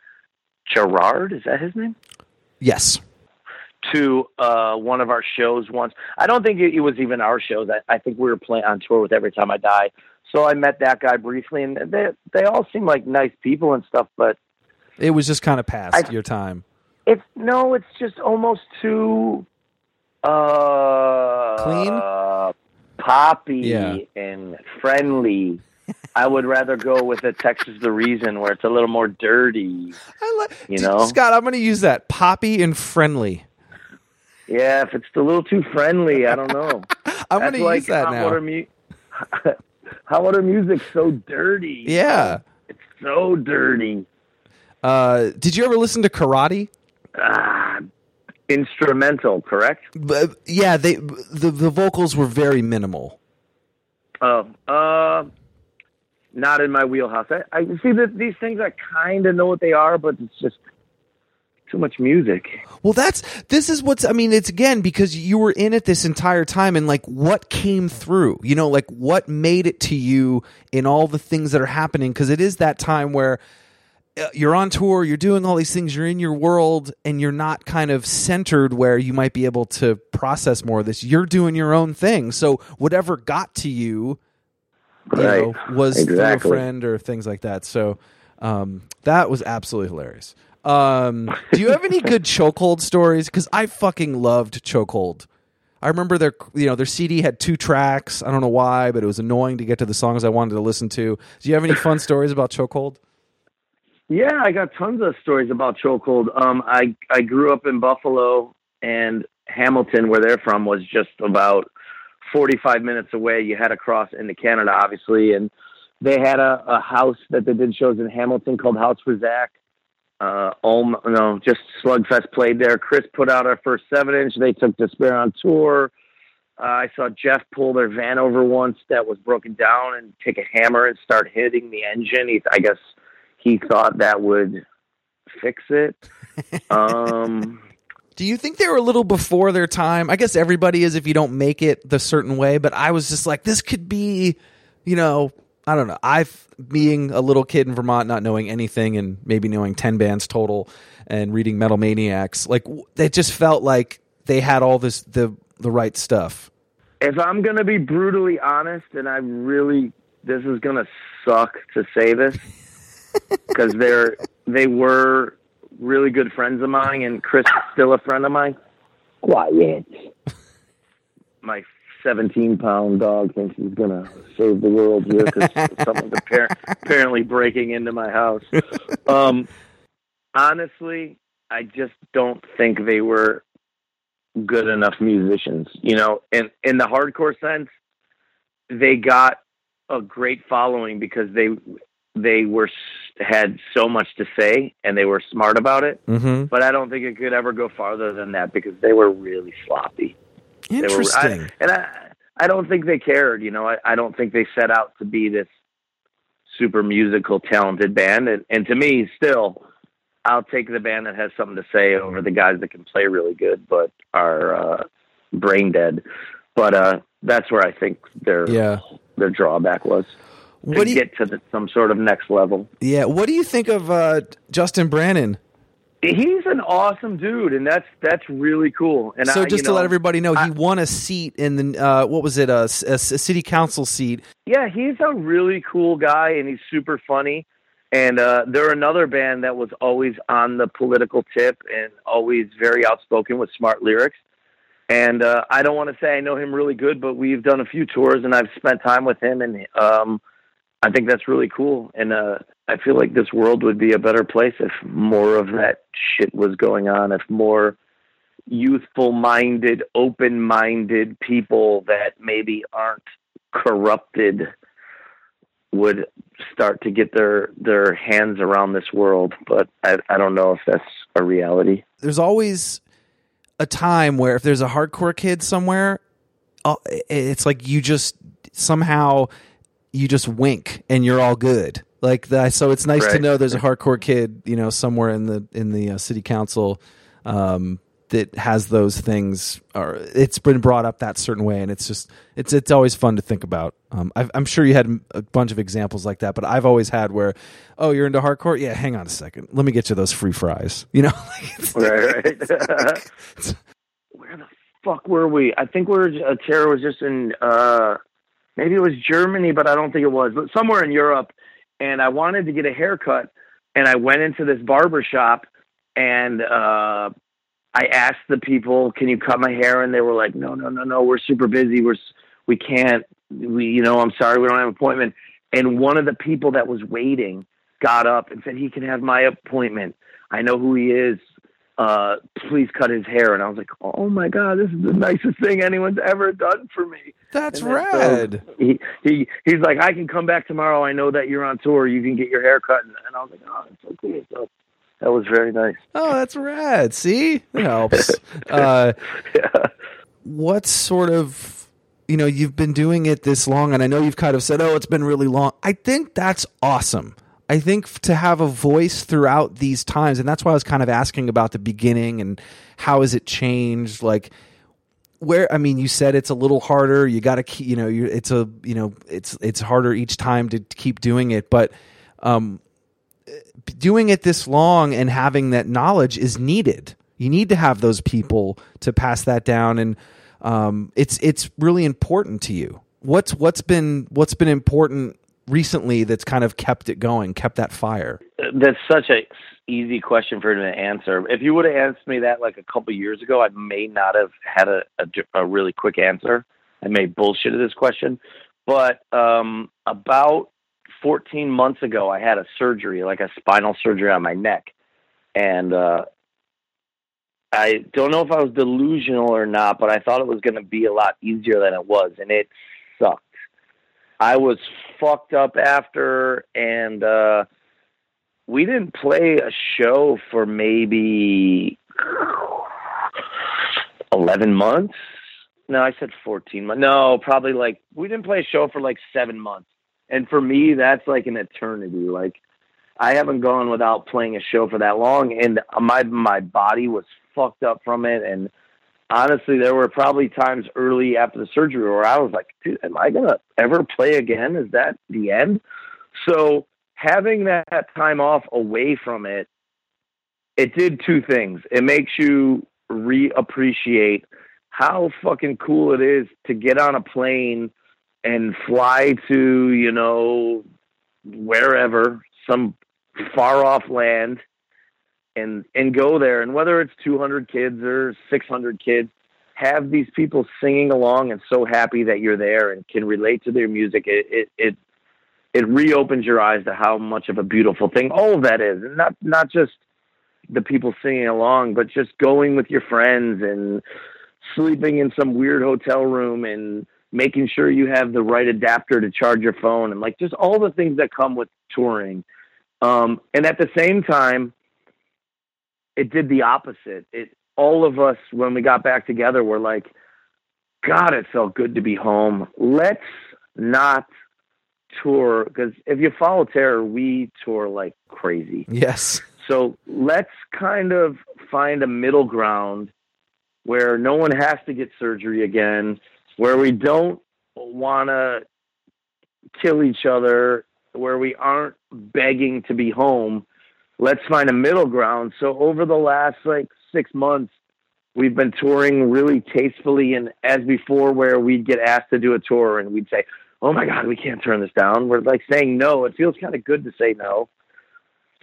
D: Gerard. Is that his name?
B: Yes.
D: to uh, one of our shows once. I don't think it, it was even our shows. I, I think we were playing on tour with Every Time I Die. So I met that guy briefly, and they they all seem like nice people and stuff. But
B: It was just kind of past
D: I-
B: your time.
D: it's no, it's just almost too uh,
B: Clean?
D: poppy,
B: Yeah.
D: and friendly. I would rather go with a Texas the Reason where it's a little more dirty.
B: I like
D: You know?
B: Scott. I'm going to use that poppy and friendly.
D: Yeah, if it's a little too friendly, I don't know.
B: I'm going to
D: like
B: use that
D: hot
B: now.
D: water mu- hot water music's so dirty.
B: Yeah.
D: It's so dirty.
B: Uh, did you ever listen to Karate?
D: Ah, instrumental, correct?
B: B- yeah, they the the vocals were very minimal.
D: Oh, uh, not in my wheelhouse. I, I see that these things. I kind of know what they are, but it's just too much music.
B: Well, that's this is what's. I mean, it's again because you were in it this entire time, and like what came through, you know, like what made it to you in all the things that are happening. Because it is that time where uh, you're on tour, you're doing all these things, you're in your world, and you're not kind of centered where you might be able to process more of this. You're doing your own thing, so whatever got to you, you
D: Right.
B: know, was through a friend or things like that. So um, that was absolutely hilarious. Um, do you have any good chokehold stories? Because I fucking loved chokehold. I remember their you know their CD had two tracks. I don't know why, but it was annoying to get to the songs I wanted to listen to. Do you have any fun stories about chokehold?
D: Yeah, I got tons of stories about chokehold. Um, I I grew up in Buffalo and Hamilton, where they're from, was just about forty five minutes away. You had to cross into Canada, obviously, and they had a, a house that they did shows in Hamilton called House for Zach. Uh, Ulm, no, just Slugfest played there. Chris put out our first seven inch. They took Despair on tour. Uh, I saw Jeff pull their van over once that was broken down and take a hammer and start hitting the engine. He, I guess he thought that would fix it. Um,
B: Do you think they were a little before their time? I guess everybody is if you don't make it the certain way, but I was just like, this could be, you know, I don't know. I, being a little kid in Vermont, not knowing anything and maybe knowing 10 bands total and reading Metal Maniacs, like, it just felt like they had all this, the, the right stuff.
D: if I'm gonna be brutally honest, and I really, this is gonna suck to say this because they're they were really good friends of mine, and Chris is still a friend of mine. Quiet. My 17 pound dog thinks he's gonna save the world here because someone's appar- apparently breaking into my house. Um, honestly, I just don't think they were good enough musicians. You know, in in the hardcore sense, they got a great following because they they were had so much to say and they were smart about it.
B: Mm-hmm.
D: But I don't think it could ever go farther than that because they were really sloppy. They were-
B: Interesting.
D: I, and I I don't think they cared. You know, I, I don't think they set out to be this super musical, talented band. And and to me, still, I'll take the band that has something to say over the guys that can play really good but are uh, brain dead. But uh, that's where I think their
B: yeah.
D: their drawback was
B: What do you,
D: get to the, some sort of next level.
B: yeah. What do you think of uh, Justin Brannan?
D: He's an awesome dude, and that's that's really cool. And
B: so
D: I,
B: just to
D: know,
B: let everybody know, he
D: I-
B: won a seat in the uh, what was it? a city council seat.
D: Yeah, he's a really cool guy and he's super funny. And uh, they're another band that was always on the political tip and always very outspoken with smart lyrics. And uh, I don't want to say I know him really good, but we've done a few tours and I've spent time with him, and um, I think that's really cool. And uh, I feel like this world would be a better place if more of that shit was going on. If more youthful minded, open minded people that maybe aren't corrupted would start to get their their hands around this world. But I, I don't know if that's a reality.
B: there's always a time where if there's a hardcore kid somewhere, uh, it's like you just somehow you just wink and you're all good. Like that. So it's nice to know there's a hardcore kid, you know, somewhere in the in the uh, city council um, that has those things, or it's been brought up that certain way, and it's just it's it's always fun to think about. Um, I've, I'm sure you had a bunch of examples like that, but I've always had where, oh, you're into hardcore, yeah. Hang on a second, let me get you those free fries. You know,
D: Right, right. Where the fuck were we? I think we were. Uh, Terror was just in. uh Maybe it was Germany, but I don't think it was. But somewhere in Europe, and I wanted to get a haircut, and I went into this barber shop, and uh I asked the people, "Can you cut my hair?" And they were like, "No, no, no, no. We're super busy. We're we can't. We, you know, I'm sorry, we don't have an appointment." And one of the people that was waiting got up and said, "He can have my appointment. I know who he is. Uh, please cut his hair." And I was like, "Oh my god, this is the nicest thing anyone's ever done for me."
B: that's
D: And then so
B: rad.
D: he he he's like, "I can come back tomorrow. I know that you're on tour. You can get your hair cut." And, and I was like, "Oh, that's so cool." So that was very nice.
B: Oh, that's rad. See, it helps. uh,
D: Yeah.
B: what sort of, you know, you've been doing it this long, and I know you've kind of said, oh, it's been really long. I think that's awesome. I think to have a voice throughout these times, and that's why I was kind of asking about the beginning and how has it changed, like. Where I mean, you said it's a little harder. You got to keep, you know, it's a, you know, it's it's harder each time to keep doing it. But um, doing it this long and having that knowledge is needed. You need to have those people to pass that down, and um, it's it's really important to you. What's what's been what's been important recently that's kind of kept it going, kept that fire.
D: That's such a easy question for him to answer. If you would have asked me that like a couple years ago, I may not have had a, a, a really quick answer. I may have bullshitted this question, but um, about 14 months ago, I had a surgery, like a spinal surgery on my neck, and uh, I don't know if I was delusional or not, but I thought it was going to be a lot easier than it was, and it. I was fucked up after, and uh, we didn't play a show for maybe 11 months. No, I said 14 months. No, probably like we didn't play a show for like seven months. And for me, that's like an eternity. Like I haven't gone without playing a show for that long, and my my body was fucked up from it. And honestly, there were probably times early after the surgery where I was like, "Dude, am I gonna ever play again? Is that the end?" So having that time off away from it, it did two things. It makes you reappreciate how fucking cool it is to get on a plane and fly to, you know, wherever, some far off land and and go there. And whether it's 200 kids or 600 kids have these people singing along and so happy that you're there and can relate to their music. It it it, it reopens your eyes to how much of a beautiful thing all of that is. And not not just the people singing along but just going with your friends and sleeping in some weird hotel room and making sure you have the right adapter to charge your phone and like just all the things that come with touring. Um, and at the same time, it did the opposite. It all of us when we got back together were like, God, it felt good to be home. Let's not tour because if you follow Terror, we tour like crazy.
B: Yes.
D: So let's kind of find a middle ground where no one has to get surgery again, where we don't want to kill each other, where we aren't begging to be home. Let's find a middle ground. So over the last like six months, we've been touring really tastefully and as before where we'd get asked to do a tour and we'd say, Oh my God, we can't turn this down. We're like saying no. It feels kind of good to say no.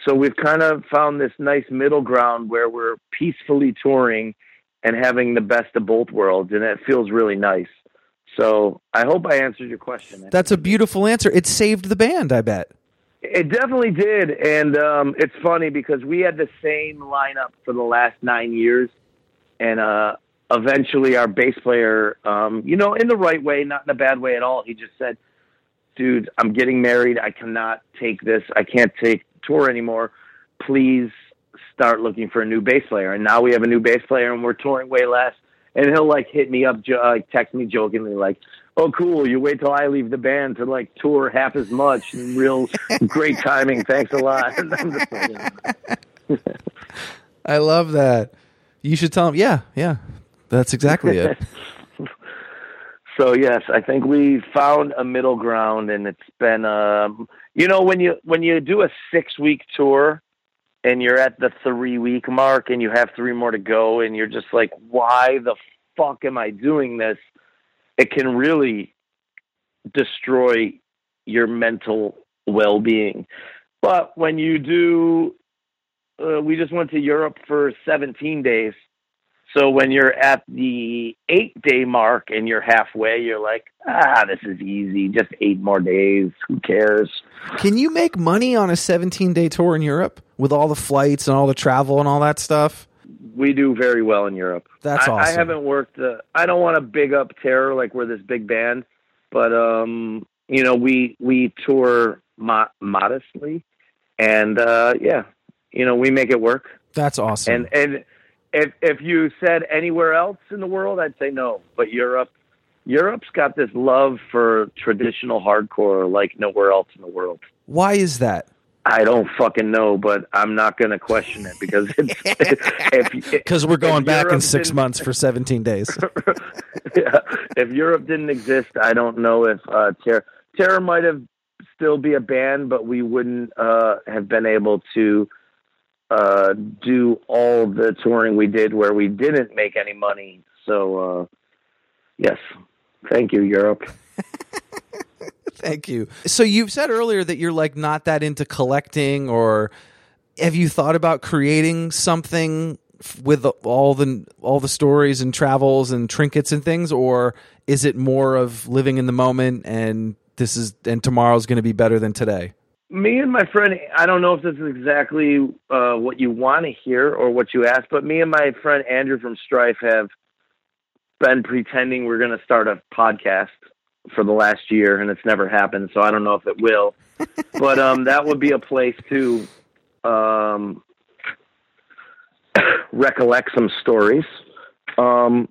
D: So we've kind of found this nice middle ground where we're peacefully touring and having the best of both worlds, and it feels really nice. So I hope I answered your question.
B: That's a beautiful answer. It saved the band, I bet.
D: It definitely did, and um, it's funny because we had the same lineup for the last nine years, and uh, eventually our bass player, um, you know, in the right way, not in a bad way at all, he just said, "Dude, I'm getting married. I cannot take this. I can't take tour anymore. Please start looking for a new bass player." And now we have a new bass player, and we're touring way less. And he'll like hit me up, like text me jokingly, like, "Oh, cool. You wait till I leave the band to like tour half as much. Real great timing. Thanks a lot." I'm just like,
B: I love that. You should tell him. Yeah, yeah, that's exactly it.
D: So yes, I think we found a middle ground, and it's been, um, you know, when you when you do a six week tour, and you're at the three week mark, and you have three more to go, and you're just like, why the fuck am I doing this? It can really destroy your mental well being. But when you do, uh, we just went to Europe for 17 days. So when you're at the eight day mark and you're halfway, you're like, ah, this is easy. Just eight more days. Who cares?
B: Can you make money on a 17 day tour in Europe with all the flights and all the travel and all that stuff?
D: We do very well in Europe.
B: That's
D: I, I haven't worked. Uh, I don't want to big up Terror like we're this big band, but um, you know, we we tour mo- modestly, and uh, yeah, you know, we make it work.
B: That's awesome.
D: And and if if you said anywhere else in the world, I'd say no. But Europe, Europe's got this love for traditional hardcore like nowhere else in the world.
B: Why is that?
D: I don't fucking know, but I'm not going to question it because it's
B: Because we're going
D: if
B: back in six months for 17 days.
D: yeah, if Europe didn't exist, I don't know if uh, Terror Terror might have still be a band, but we wouldn't uh, have been able to uh, do all the touring we did where we didn't make any money. So, uh, yes, thank you, Europe.
B: Thank you. So you've said earlier that you're like not that into collecting, or have you thought about creating something with all the all the stories and travels and trinkets and things, or is it more of living in the moment and this is and tomorrow's going to be better than today?
D: me and my friend i don't know if this is exactly uh, what you want to hear or what you asked but me and my friend andrew from strife have been pretending we're going to start a podcast for the last year and it's never happened so i don't know if it will. But um, that would be a place to um, recollect some stories. Um,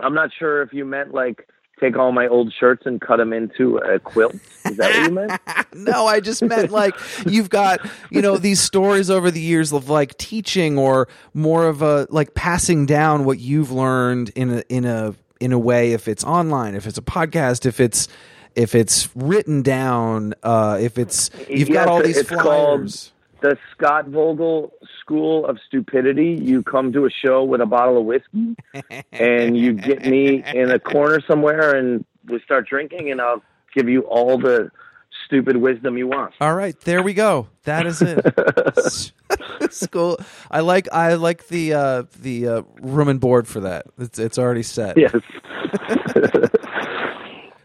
D: i'm not sure if you meant like take all my old shirts and cut them into a quilt. Is that what you meant?
B: No, I just meant like you've got, you know, these stories over the years of like teaching or more of a like passing down what you've learned in a in a in a way if it's online, if it's a podcast, if it's if it's written down, uh if it's you've got all these
D: it's called
B: flyers.
D: the Scott Vogel School of Stupidity. You come to a show with a bottle of whiskey, and you get me in a corner somewhere, and we start drinking, and I'll give you all the stupid wisdom you want.
B: All right, there we go. That is it. School. I like I like the uh the uh room and board for that. It's it's already set.
D: Yes.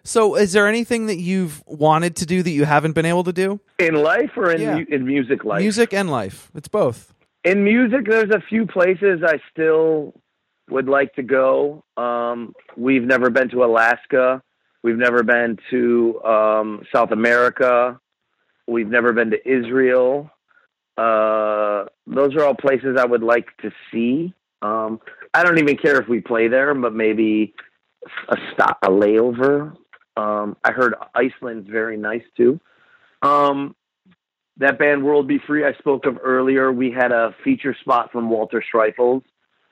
B: So, is there anything that you've wanted to do that you haven't been able to do?
D: in life or in
B: Yeah.
D: mu- in music life?
B: Music and life. It's both.
D: in music there's a few places i still would like to go um we've never been to alaska we've never been to um south america. We've never been to israel. Uh those are all places i would like to see. Um i don't even care if we play there but maybe a stop a layover. Um i heard iceland's very nice too. Um that band World Be Free I spoke of earlier, we had a feature spot from Walter Schreifels,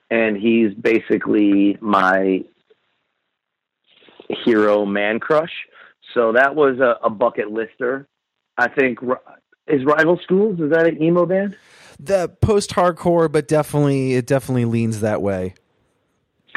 D: and he's basically my hero man crush. So that was a, a bucket lister. I think is Rival Schools is that an emo band?
B: The post hardcore, but definitely it definitely leans that way.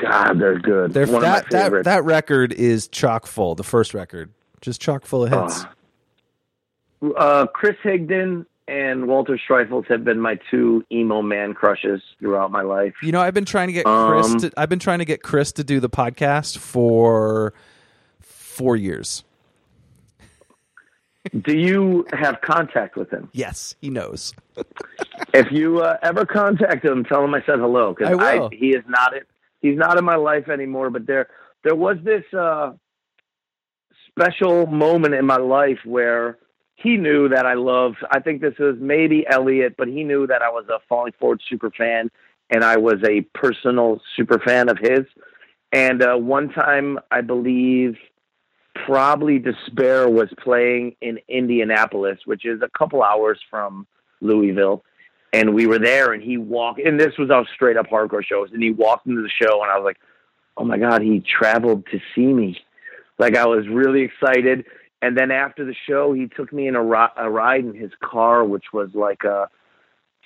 D: God, they're good.
B: They're,
D: One
B: that
D: of my
B: that that record is chock full. The first record, just chock full of hits.
D: Ah. uh, Chris Higdon and Walter Schreifels have been my two emo man crushes throughout my life.
B: You know, I've been trying to get
D: Um,
B: Chris. To, I've been trying to get Chris to do the podcast for four years.
D: Do you have contact with him?
B: Yes, he knows.
D: If you uh, ever contact him, tell him I said hello
B: I will.
D: he is not it. He's not in my life anymore. But there, there was this uh, special moment in my life where he knew that I loved. I think this was maybe Elliott, but he knew that I was a Falling Forward super fan, and I was a personal super fan of his. And uh, one time, I believe, probably Despair was playing in Indianapolis, which is a couple hours from Louisville. And we were there, and he walked, and this was our straight up hardcore shows. And he walked into the show, and I was like, oh my God, he traveled to see me. Like, I was really excited. And then after the show, he took me in a, ri- a ride in his car, which was like a,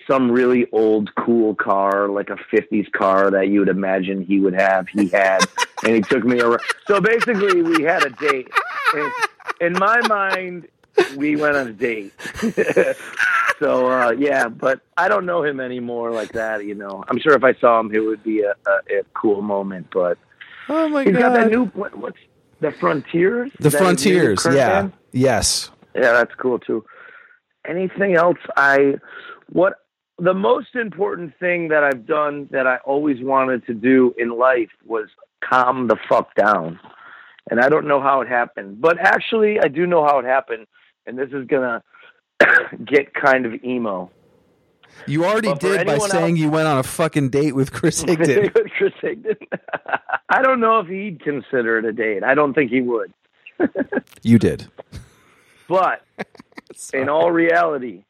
D: some really old cool car, like a 50s car that you would imagine he would have. He had, and he took me around. So basically, we had a date. And in my mind, we went on a date. so uh, yeah, but I don't know him anymore like that. You know, I'm sure if I saw him, it would be a, a, a cool moment. But
B: Oh my
D: he's got that new what, what's the Frontiers?
B: the
D: Is that his new
B: Frontiers, yeah.
D: band?
B: Yes.
D: Yeah, that's cool too. Anything else? I what the most important thing that I've done that I always wanted to do in life was calm the fuck down. And I don't know how it happened, but actually I do know how it happened, and this is gonna get kind of emo.
B: You already
D: But
B: did by saying
D: else-
B: you went on a fucking date with Chris Higdon.
D: Chris Higdon. I don't know if he'd consider it a date. I don't think he would.
B: you did.
D: But in all reality,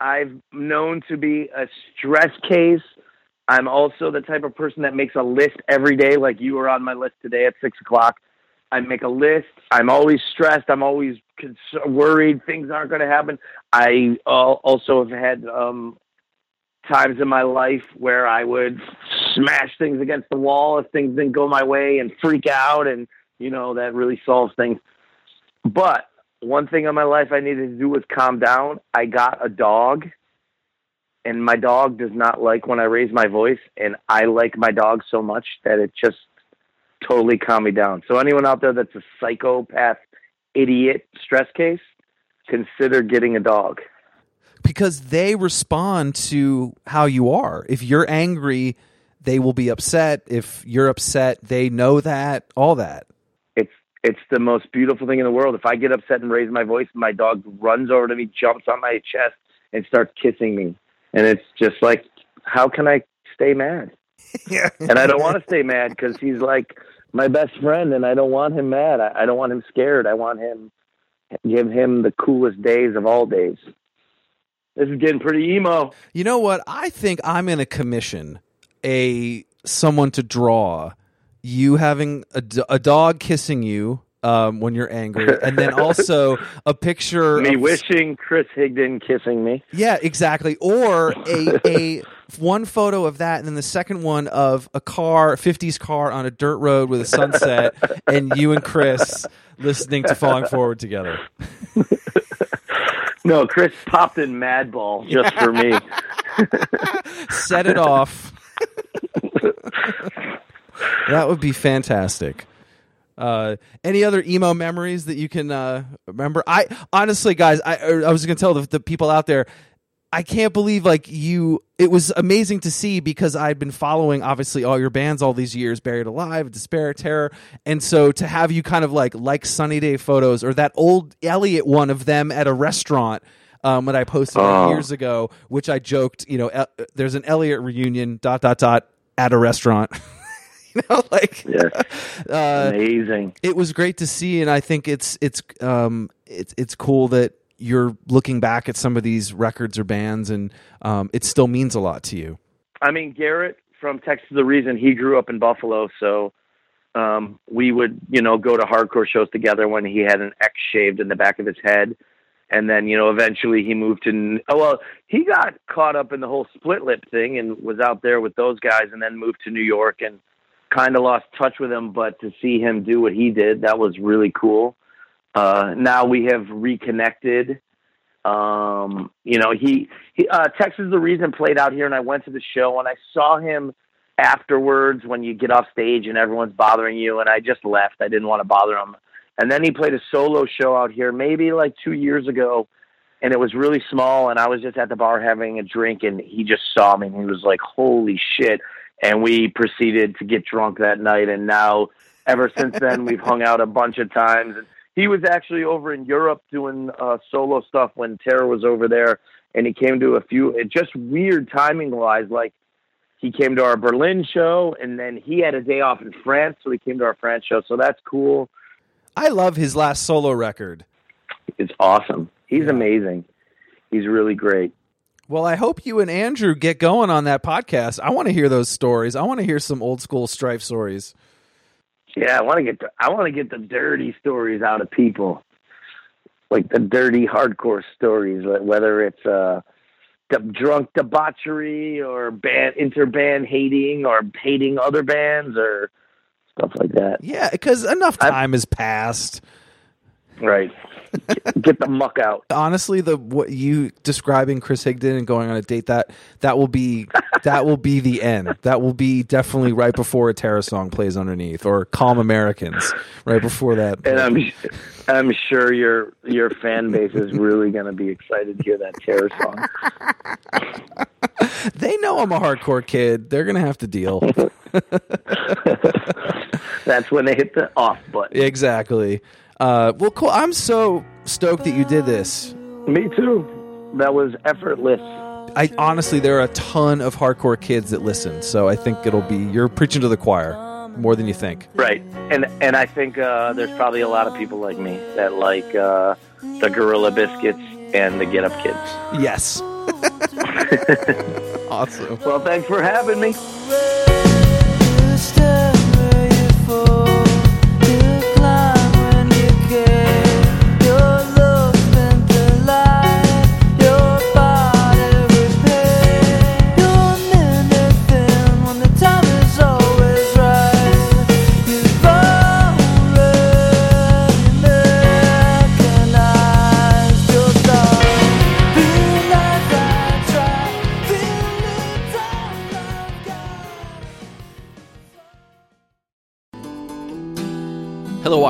D: I've known to be a stress case. I'm also the type of person that makes a list every day, like you were on my list today at six o'clock. I make a list. I'm always stressed. I'm always worried things aren't going to happen. I uh, also have had um, times in my life where I would smash things against the wall if things didn't go my way and freak out, and you know that really solves things. But one thing in my life I needed to do was calm down. I got a dog, and my dog does not like when I raise my voice, and I like my dog so much that it just totally calmed me down. So anyone out there that's a psychopath, idiot, stress case, consider getting a dog.
B: Because they respond to how you are. If you're angry, they will be upset. If you're upset, they know that, all that.
D: It's it's the most beautiful thing in the world. If I get upset and raise my voice, my dog runs over to me, jumps on my chest, and starts kissing me. And it's just like, how can I stay mad?
B: Yeah.
D: and I don't want to stay mad because he's like my best friend, and I don't want him mad. I, I don't want him scared. I want him give him the coolest days of all days. This is getting pretty emo.
B: You know what? I think I'm going to commission a someone to draw you having a, a dog kissing you um, when you're angry, and then also a picture
D: Me
B: of
D: wishing Chris Higdon kissing me.
B: Yeah, exactly. Or a a one photo of that, and then the second one of a car, '50s car on a dirt road with a sunset, and you and Chris listening to "Falling Forward" together.
D: No, Chris popped in Madball just for me.
B: Set it off. that would be fantastic. Uh, any other emo memories that you can uh, remember? I honestly, guys, I I was going to tell the, the people out there. I can't believe like you. It was amazing to see because I'd been following obviously all your bands all these years, Buried Alive, Despair, Terror, and so to have you kind of like like Sunny Day photos or that old Elliott one of them at a restaurant. Um, that I posted
D: Oh.
B: years ago, which I joked, you know, uh, there's an Elliott reunion dot dot dot at a restaurant. you know, like
D: Yes.
B: uh,
D: Amazing.
B: it was great to see, and I think it's it's um it's it's cool that you're looking back at some of these records or bands, and um, it still means a lot to you.
D: I mean, Garrett from Texas the Reason, he grew up in Buffalo, so um, we would, you know, go to hardcore shows together when he had an X shaved in the back of his head. And then, you know, eventually he moved to, oh, well, he got caught up in the whole split lip thing and was out there with those guys and then moved to New York and kind of lost touch with him. But to see him do what he did, that was really cool. Uh, now we have reconnected. Um, you know, he, he uh, Texas the Reason played out here, and I went to the show, and I saw him afterwards when you get off stage and everyone's bothering you, and I just left. I didn't want to bother him. And then he played a solo show out here maybe like two years ago, and it was really small. And I was just at the bar having a drink, and he just saw me, and he was like, "Holy shit!" And we proceeded to get drunk that night. And now, ever since then, we've hung out a bunch of times. And he was actually over in Europe doing uh, solo stuff when Terror was over there, and he came to a few. It just weird timing wise, like he came to our Berlin show, and then he had a day off in France, so he came to our France show. So that's cool.
B: I love his last solo record.
D: It's awesome. He's amazing. He's really great.
B: Well, I hope you and Andrew get going on that podcast. I want to hear those stories. I want to hear some old school strife stories.
D: Yeah, I want to get the I want to get the dirty stories out of people, like the dirty hardcore stories, whether it's uh, the drunk debauchery or band interband hating or hating other bands or stuff like that.
B: Yeah, because enough time has passed.
D: Right. get the muck out.
B: Honestly, the what you describing Chris Higdon and going on a date that that will be that will be the end. That will be definitely right before a Terror song plays underneath or Calm Americans right before that.
D: And I'm I'm sure your your fan base is really going to be excited to hear that terror song.
B: they know I'm a hardcore kid. They're gonna have to deal.
D: That's when they hit the off button.
B: exactly. Uh, well, cool. I'm so stoked that you did this.
D: Me too. That was effortless.
B: I honestly, there are a ton of hardcore kids that listen, so I think it'll be you're preaching to the choir more than you think.
D: Right, and and I think uh, there's probably a lot of people like me that like uh, the Gorilla Biscuits and the Get Up Kids.
B: Yes. awesome.
D: Well, thanks for having me.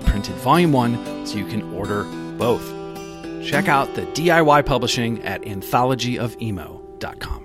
F: reprinted Volume 1 so you can order both. Check out the DIY publishing at anthologyofemo.com.